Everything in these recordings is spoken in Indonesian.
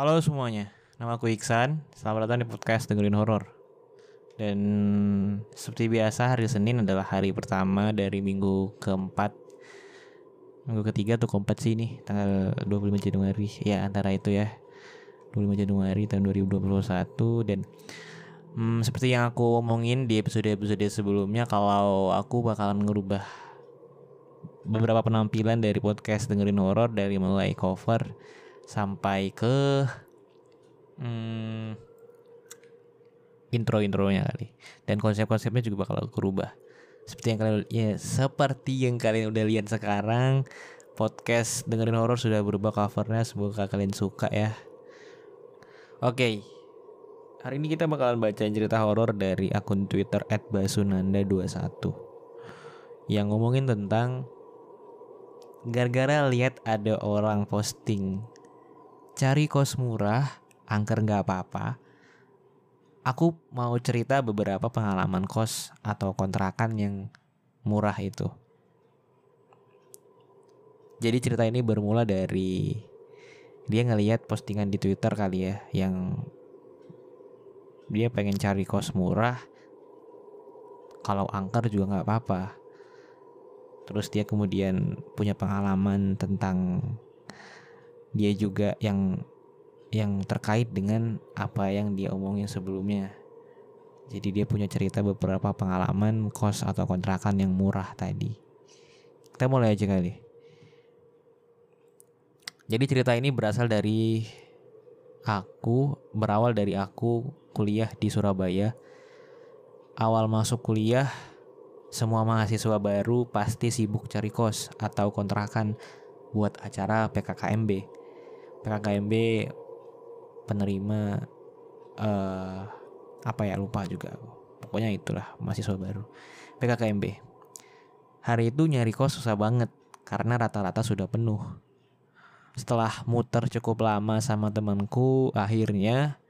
Halo semuanya, nama aku Iksan. Selamat datang di podcast dengerin horor. Dan seperti biasa hari Senin adalah hari pertama dari minggu keempat Minggu ketiga atau keempat sih ini Tanggal 25 Januari Ya antara itu ya 25 Januari tahun 2021 Dan hmm, seperti yang aku omongin di episode-episode sebelumnya Kalau aku bakalan ngerubah beberapa penampilan dari podcast dengerin horor Dari mulai cover sampai ke hmm, intro-intronya kali. Dan konsep-konsepnya juga bakal aku rubah seperti yang kalian ya seperti yang kalian udah lihat sekarang podcast dengerin horor sudah berubah covernya. Semoga kalian suka ya. Oke. Hari ini kita bakalan baca cerita horor dari akun twitter @basunanda21. Yang ngomongin tentang gara-gara lihat ada orang posting cari kos murah, angker nggak apa-apa. Aku mau cerita beberapa pengalaman kos atau kontrakan yang murah itu. Jadi cerita ini bermula dari dia ngelihat postingan di Twitter kali ya yang dia pengen cari kos murah kalau angker juga nggak apa-apa. Terus dia kemudian punya pengalaman tentang dia juga yang yang terkait dengan apa yang dia omongin sebelumnya. Jadi dia punya cerita beberapa pengalaman kos atau kontrakan yang murah tadi. Kita mulai aja kali. Jadi cerita ini berasal dari aku, berawal dari aku kuliah di Surabaya. Awal masuk kuliah, semua mahasiswa baru pasti sibuk cari kos atau kontrakan buat acara PKKMB. PKKMB penerima uh, apa ya lupa juga pokoknya itulah mahasiswa baru. PKKMB hari itu nyari kos susah banget karena rata-rata sudah penuh. Setelah muter cukup lama sama temanku akhirnya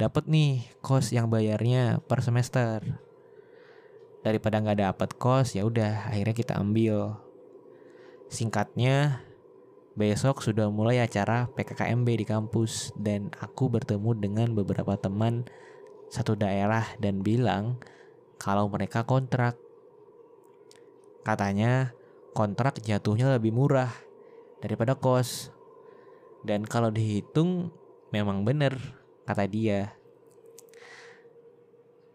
dapat nih kos yang bayarnya per semester. Daripada nggak dapet kos ya udah akhirnya kita ambil. Singkatnya Besok sudah mulai acara PKKMB di kampus dan aku bertemu dengan beberapa teman satu daerah dan bilang kalau mereka kontrak. Katanya kontrak jatuhnya lebih murah daripada kos. Dan kalau dihitung memang bener kata dia.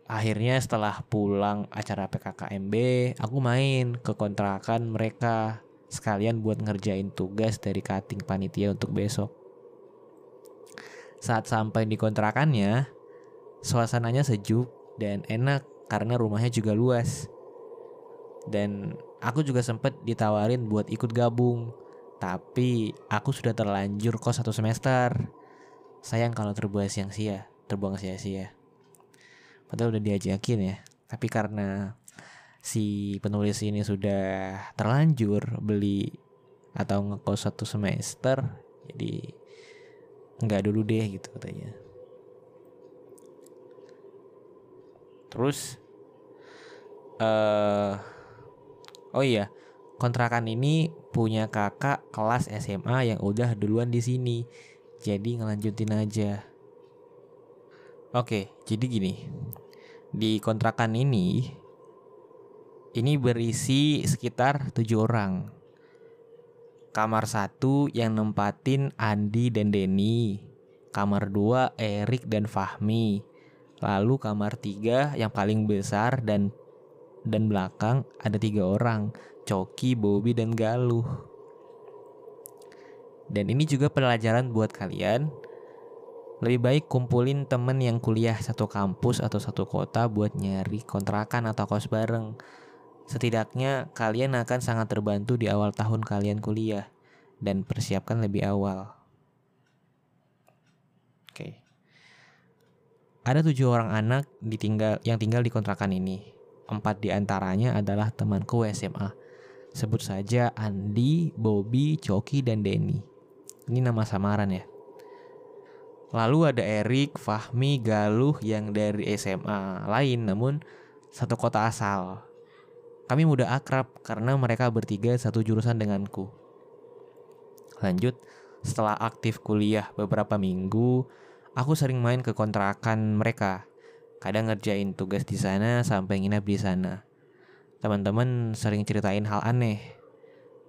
Akhirnya setelah pulang acara PKKMB, aku main ke kontrakan mereka sekalian buat ngerjain tugas dari cutting panitia untuk besok. Saat sampai di kontrakannya, suasananya sejuk dan enak karena rumahnya juga luas. Dan aku juga sempat ditawarin buat ikut gabung, tapi aku sudah terlanjur kos satu semester. Sayang kalau terbuang sia-sia, terbuang sia-sia. Padahal udah diajakin ya, tapi karena si penulis ini sudah terlanjur beli atau ngekos satu semester jadi nggak dulu deh gitu katanya. Terus uh, oh iya kontrakan ini punya kakak kelas SMA yang udah duluan di sini. Jadi ngelanjutin aja. Oke jadi gini di kontrakan ini ini berisi sekitar tujuh orang. Kamar satu yang nempatin Andi dan Denny. Kamar dua Erik dan Fahmi. Lalu kamar tiga yang paling besar dan dan belakang ada tiga orang, Coki, Bobby, dan Galuh. Dan ini juga pelajaran buat kalian. Lebih baik kumpulin temen yang kuliah satu kampus atau satu kota buat nyari kontrakan atau kos bareng Setidaknya kalian akan sangat terbantu di awal tahun kalian kuliah dan persiapkan lebih awal. Oke. Ada tujuh orang anak ditinggal yang tinggal di kontrakan ini. Empat di antaranya adalah temanku SMA. Sebut saja Andi, Bobby, Coki, dan Denny. Ini nama samaran ya. Lalu ada Erik, Fahmi, Galuh yang dari SMA lain namun satu kota asal. Kami mudah akrab karena mereka bertiga satu jurusan denganku. Lanjut, setelah aktif kuliah beberapa minggu, aku sering main ke kontrakan mereka. Kadang ngerjain tugas di sana sampai nginep di sana. Teman-teman sering ceritain hal aneh,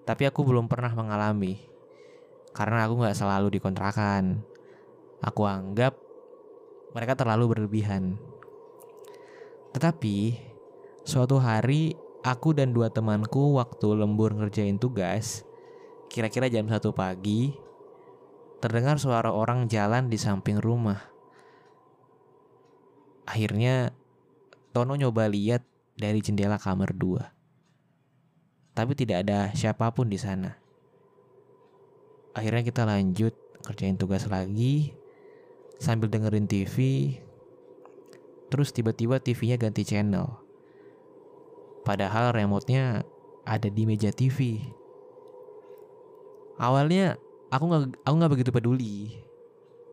tapi aku belum pernah mengalami karena aku nggak selalu di kontrakan. Aku anggap mereka terlalu berlebihan. Tetapi suatu hari aku dan dua temanku waktu lembur ngerjain tugas, kira-kira jam satu pagi, terdengar suara orang jalan di samping rumah. Akhirnya Tono nyoba lihat dari jendela kamar dua. Tapi tidak ada siapa pun di sana. Akhirnya kita lanjut kerjain tugas lagi sambil dengerin TV. Terus tiba-tiba TV-nya ganti channel. Padahal remote-nya ada di meja TV. Awalnya aku nggak aku nggak begitu peduli.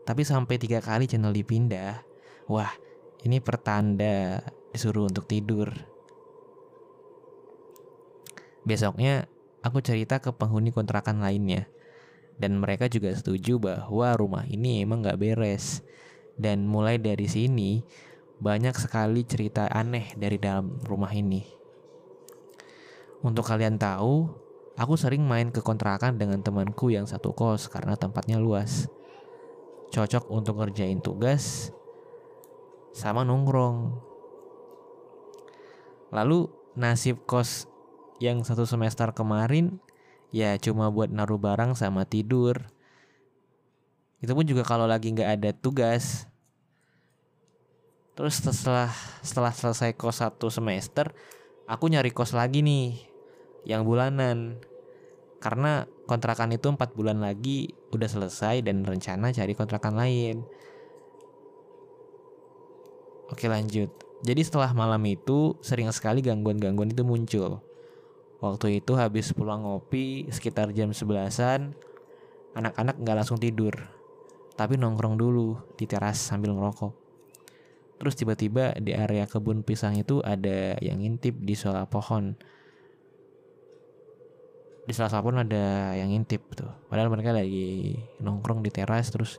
Tapi sampai tiga kali channel dipindah, wah ini pertanda disuruh untuk tidur. Besoknya aku cerita ke penghuni kontrakan lainnya. Dan mereka juga setuju bahwa rumah ini emang gak beres. Dan mulai dari sini banyak sekali cerita aneh dari dalam rumah ini. Untuk kalian tahu, aku sering main ke kontrakan dengan temanku yang satu kos karena tempatnya luas. Cocok untuk ngerjain tugas sama nongkrong. Lalu nasib kos yang satu semester kemarin ya cuma buat naruh barang sama tidur. Itu pun juga kalau lagi nggak ada tugas. Terus setelah setelah selesai kos satu semester, aku nyari kos lagi nih yang bulanan. Karena kontrakan itu empat bulan lagi udah selesai dan rencana cari kontrakan lain. Oke lanjut. Jadi setelah malam itu sering sekali gangguan-gangguan itu muncul. Waktu itu habis pulang ngopi sekitar jam sebelasan, anak-anak nggak langsung tidur, tapi nongkrong dulu di teras sambil ngerokok. Terus tiba-tiba di area kebun pisang itu ada yang ngintip di soal pohon di salah pun ada yang ngintip tuh. Padahal mereka lagi nongkrong di teras terus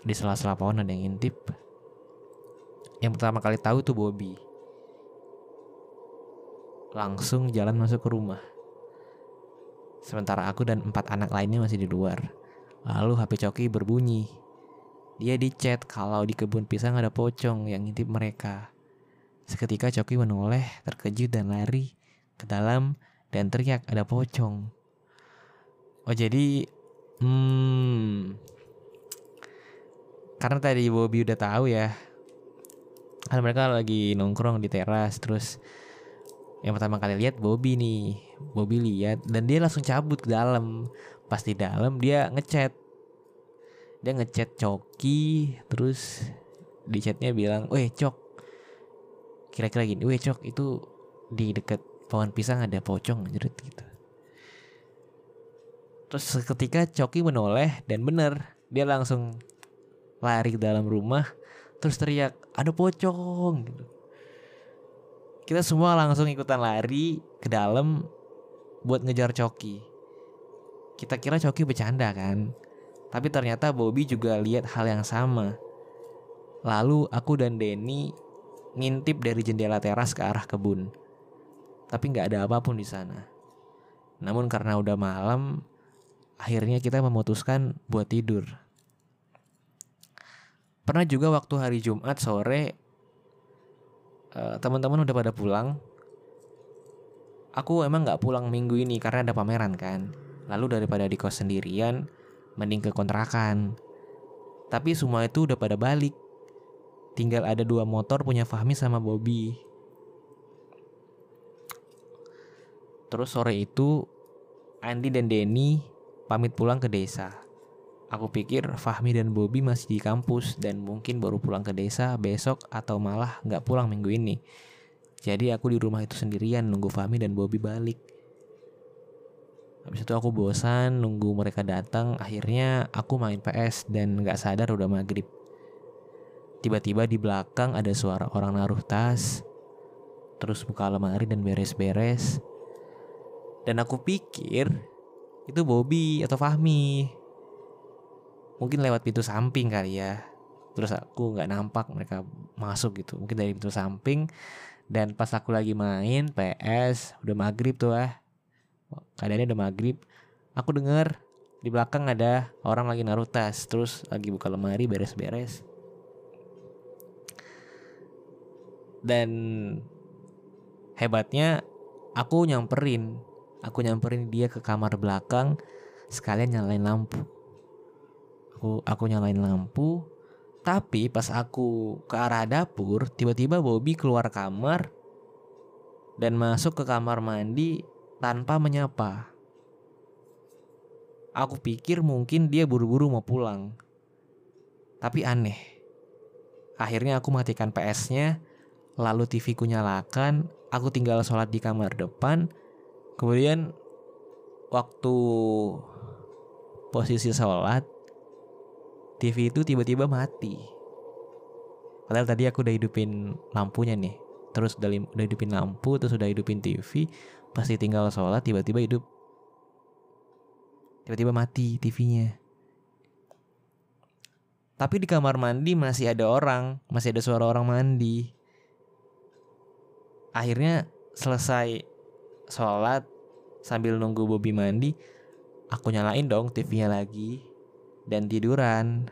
di sela-sela pohon ada yang ngintip. Yang pertama kali tahu tuh Bobby. Langsung jalan masuk ke rumah. Sementara aku dan empat anak lainnya masih di luar. Lalu HP Coki berbunyi dia di chat kalau di kebun pisang ada pocong yang ngintip mereka. Seketika Coki menoleh terkejut dan lari ke dalam dan teriak ada pocong. Oh jadi, hmm, karena tadi Bobby udah tahu ya, kan mereka lagi nongkrong di teras, terus yang pertama kali lihat Bobby nih, Bobby lihat dan dia langsung cabut ke dalam. Pas di dalam dia ngechat, dia ngechat Coki, terus di chatnya bilang, weh Cok, kira-kira gini, weh Cok itu di deket pohon pisang ada pocong jerit gitu. Terus ketika Coki menoleh dan benar dia langsung lari ke dalam rumah terus teriak ada pocong gitu. Kita semua langsung ikutan lari ke dalam buat ngejar Coki. Kita kira Coki bercanda kan. Tapi ternyata Bobby juga lihat hal yang sama. Lalu aku dan Denny ngintip dari jendela teras ke arah kebun tapi nggak ada apa pun di sana. Namun karena udah malam, akhirnya kita memutuskan buat tidur. Pernah juga waktu hari Jumat sore, uh, teman-teman udah pada pulang. Aku emang nggak pulang minggu ini karena ada pameran kan. Lalu daripada di kos sendirian, mending ke kontrakan. Tapi semua itu udah pada balik. Tinggal ada dua motor punya Fahmi sama Bobby. Terus sore itu Andi dan Denny pamit pulang ke desa. Aku pikir Fahmi dan Bobby masih di kampus dan mungkin baru pulang ke desa besok atau malah nggak pulang minggu ini. Jadi aku di rumah itu sendirian nunggu Fahmi dan Bobby balik. Habis itu aku bosan nunggu mereka datang. Akhirnya aku main PS dan nggak sadar udah maghrib. Tiba-tiba di belakang ada suara orang naruh tas. Terus buka lemari dan beres-beres. Dan aku pikir itu Bobby atau Fahmi. Mungkin lewat pintu samping kali ya. Terus aku nggak nampak mereka masuk gitu. Mungkin dari pintu samping. Dan pas aku lagi main PS udah maghrib tuh ah. Keadaannya udah maghrib. Aku denger di belakang ada orang lagi naruh tas. Terus lagi buka lemari beres-beres. Dan hebatnya aku nyamperin aku nyamperin dia ke kamar belakang sekalian nyalain lampu aku aku nyalain lampu tapi pas aku ke arah dapur tiba-tiba Bobby keluar kamar dan masuk ke kamar mandi tanpa menyapa Aku pikir mungkin dia buru-buru mau pulang. Tapi aneh. Akhirnya aku matikan PS-nya, lalu TV ku nyalakan, aku tinggal sholat di kamar depan. Kemudian waktu posisi sholat, TV itu tiba-tiba mati. Padahal tadi aku udah hidupin lampunya nih. Terus udah, udah hidupin lampu, terus udah hidupin TV. Pasti tinggal sholat, tiba-tiba hidup tiba-tiba mati TV-nya. Tapi di kamar mandi masih ada orang, masih ada suara orang mandi. Akhirnya selesai sholat sambil nunggu Bobby mandi, aku nyalain dong TV-nya lagi dan tiduran.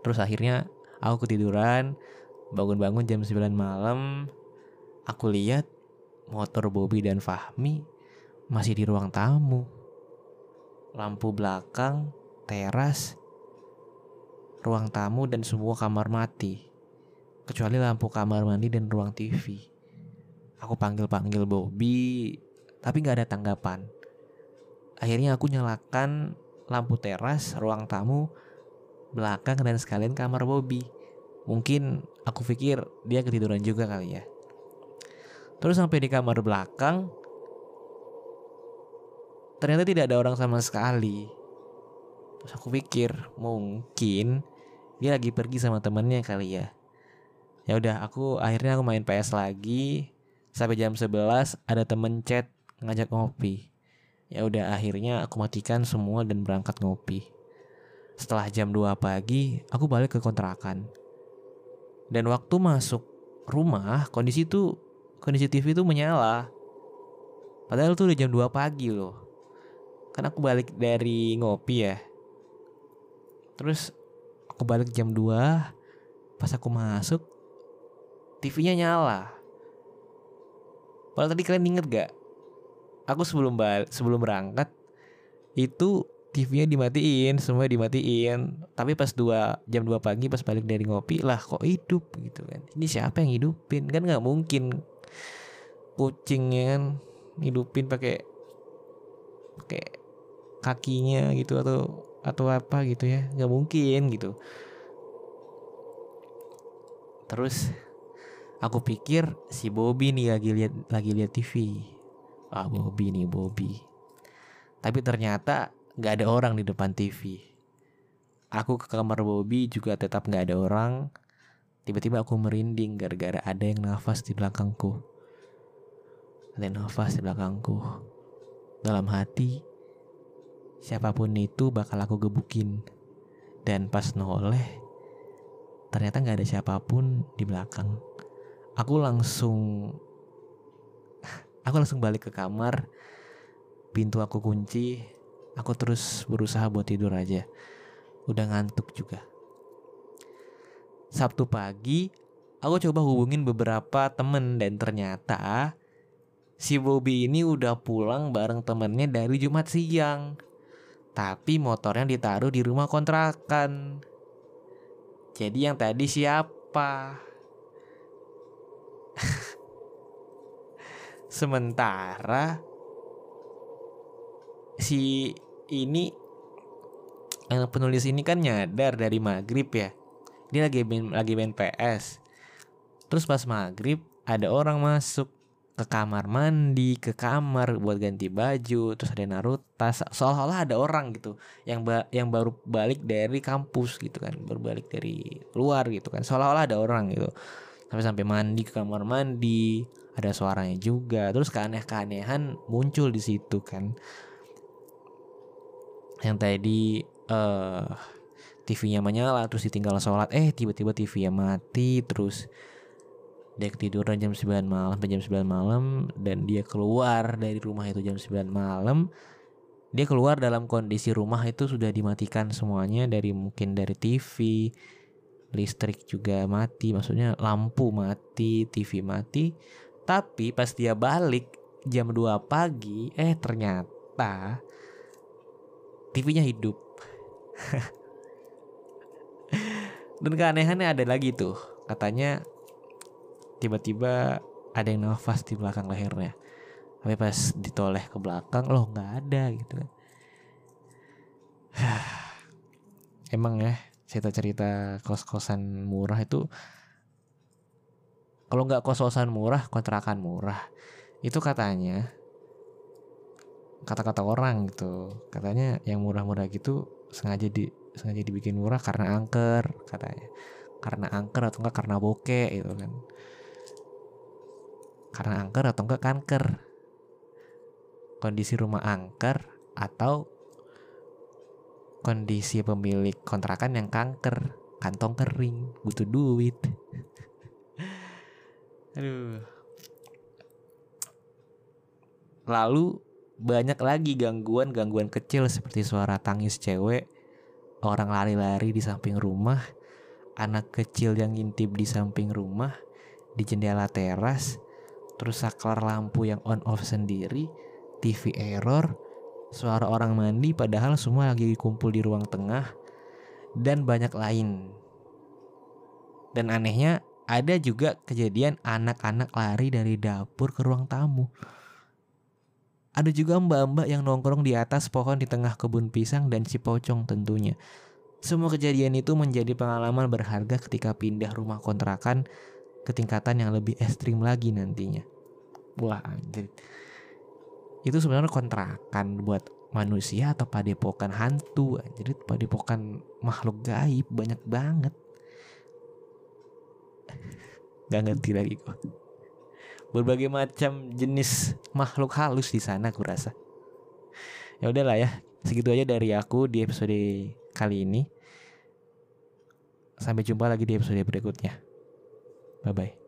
Terus akhirnya aku ketiduran, bangun-bangun jam 9 malam, aku lihat motor Bobby dan Fahmi masih di ruang tamu lampu belakang, teras, ruang tamu dan semua kamar mati. Kecuali lampu kamar mandi dan ruang TV. Aku panggil-panggil Bobby, tapi gak ada tanggapan. Akhirnya aku nyalakan lampu teras, ruang tamu, belakang dan sekalian kamar Bobby. Mungkin aku pikir dia ketiduran juga kali ya. Terus sampai di kamar belakang, ternyata tidak ada orang sama sekali terus aku pikir mungkin dia lagi pergi sama temennya kali ya ya udah aku akhirnya aku main PS lagi sampai jam 11 ada temen chat ngajak ngopi. Ya udah akhirnya aku matikan semua dan berangkat ngopi. Setelah jam 2 pagi aku balik ke kontrakan. Dan waktu masuk rumah kondisi itu kondisi TV itu menyala. Padahal tuh udah jam 2 pagi loh. Kan aku balik dari ngopi ya. Terus aku balik jam 2 pas aku masuk TV-nya nyala Padahal tadi kalian inget gak aku sebelum bal sebelum berangkat itu TV-nya dimatiin, semua dimatiin. Tapi pas dua jam 2 pagi pas balik dari ngopi, lah kok hidup gitu kan. Ini siapa yang hidupin? Kan nggak mungkin kucingnya kan hidupin pakai pakai kakinya gitu atau atau apa gitu ya nggak mungkin gitu terus aku pikir si Bobby nih lagi lihat lagi lihat TV ah Bobby nih Bobby. Tapi ternyata nggak ada orang di depan TV aku ke kamar Bobby juga tetap nggak ada orang. Tiba-tiba aku merinding gara-gara ada yang nafas di belakangku. Ada yang nafas di belakangku. Dalam hati siapa pun itu bakal aku gebukin. Dan pas noleh, ternyata nggak ada siapa pun di belakang. Aku langsung, aku langsung balik ke kamar. Pintu aku kunci. Aku terus berusaha buat tidur aja. Udah ngantuk juga. Sabtu pagi, aku coba hubungin beberapa temen dan ternyata si Bobby ini udah pulang bareng temennya dari Jumat siang. Tapi motornya ditaruh di rumah kontrakan. Jadi yang tadi siapa? Sementara si ini yang penulis ini kan nyadar dari maghrib ya. Dia lagi main, lagi main PS. Terus pas maghrib ada orang masuk ke kamar mandi, ke kamar buat ganti baju, terus ada naruh tas, seolah-olah ada orang gitu yang ba yang baru balik dari kampus gitu kan, baru balik dari luar gitu kan, seolah-olah ada orang gitu. Sampai sampai mandi ke kamar mandi, ada suaranya juga, terus keaneh-keanehan muncul di situ kan. yang tadi uh, TV-nya menyala terus ditinggal sholat. Eh tiba-tiba TV-nya mati terus dia tidur jam 9 malam jam 9 malam dan dia keluar dari rumah itu jam 9 malam. Dia keluar dalam kondisi rumah itu sudah dimatikan semuanya dari mungkin dari TV listrik juga mati maksudnya lampu mati TV mati. Tapi pas dia balik jam 2 pagi eh ternyata TV-nya hidup. Dan keanehannya ada lagi tuh katanya tiba-tiba ada yang nafas di belakang lehernya. Tapi pas ditoleh ke belakang loh nggak ada gitu kan. Emang ya cerita-cerita kos-kosan murah itu kalau nggak kos-kosan murah kontrakan murah. Itu katanya kata-kata orang gitu. Katanya yang murah-murah gitu sengaja di sengaja dibikin murah karena angker katanya. Karena angker atau enggak karena bokeh gitu kan. Karena angker atau enggak kanker. Kondisi rumah angker atau kondisi pemilik kontrakan yang kanker kantong kering butuh duit. Aduh. Lalu banyak lagi gangguan-gangguan kecil seperti suara tangis cewek orang lari-lari di samping rumah anak kecil yang ngintip di samping rumah di jendela teras terus saklar lampu yang on off sendiri, TV error, suara orang mandi padahal semua lagi kumpul di ruang tengah dan banyak lain. Dan anehnya ada juga kejadian anak-anak lari dari dapur ke ruang tamu. Ada juga mbak-mbak yang nongkrong di atas pohon di tengah kebun pisang dan si pocong tentunya. Semua kejadian itu menjadi pengalaman berharga ketika pindah rumah kontrakan ke tingkatan yang lebih ekstrim lagi nantinya. Wah anjir. Itu sebenarnya kontrakan buat manusia atau padepokan hantu Jadi padepokan makhluk gaib banyak banget. Gak ngerti lagi kok. Berbagai macam jenis makhluk halus di sana aku rasa. Ya udahlah ya, segitu aja dari aku di episode kali ini. Sampai jumpa lagi di episode berikutnya. Bye bye.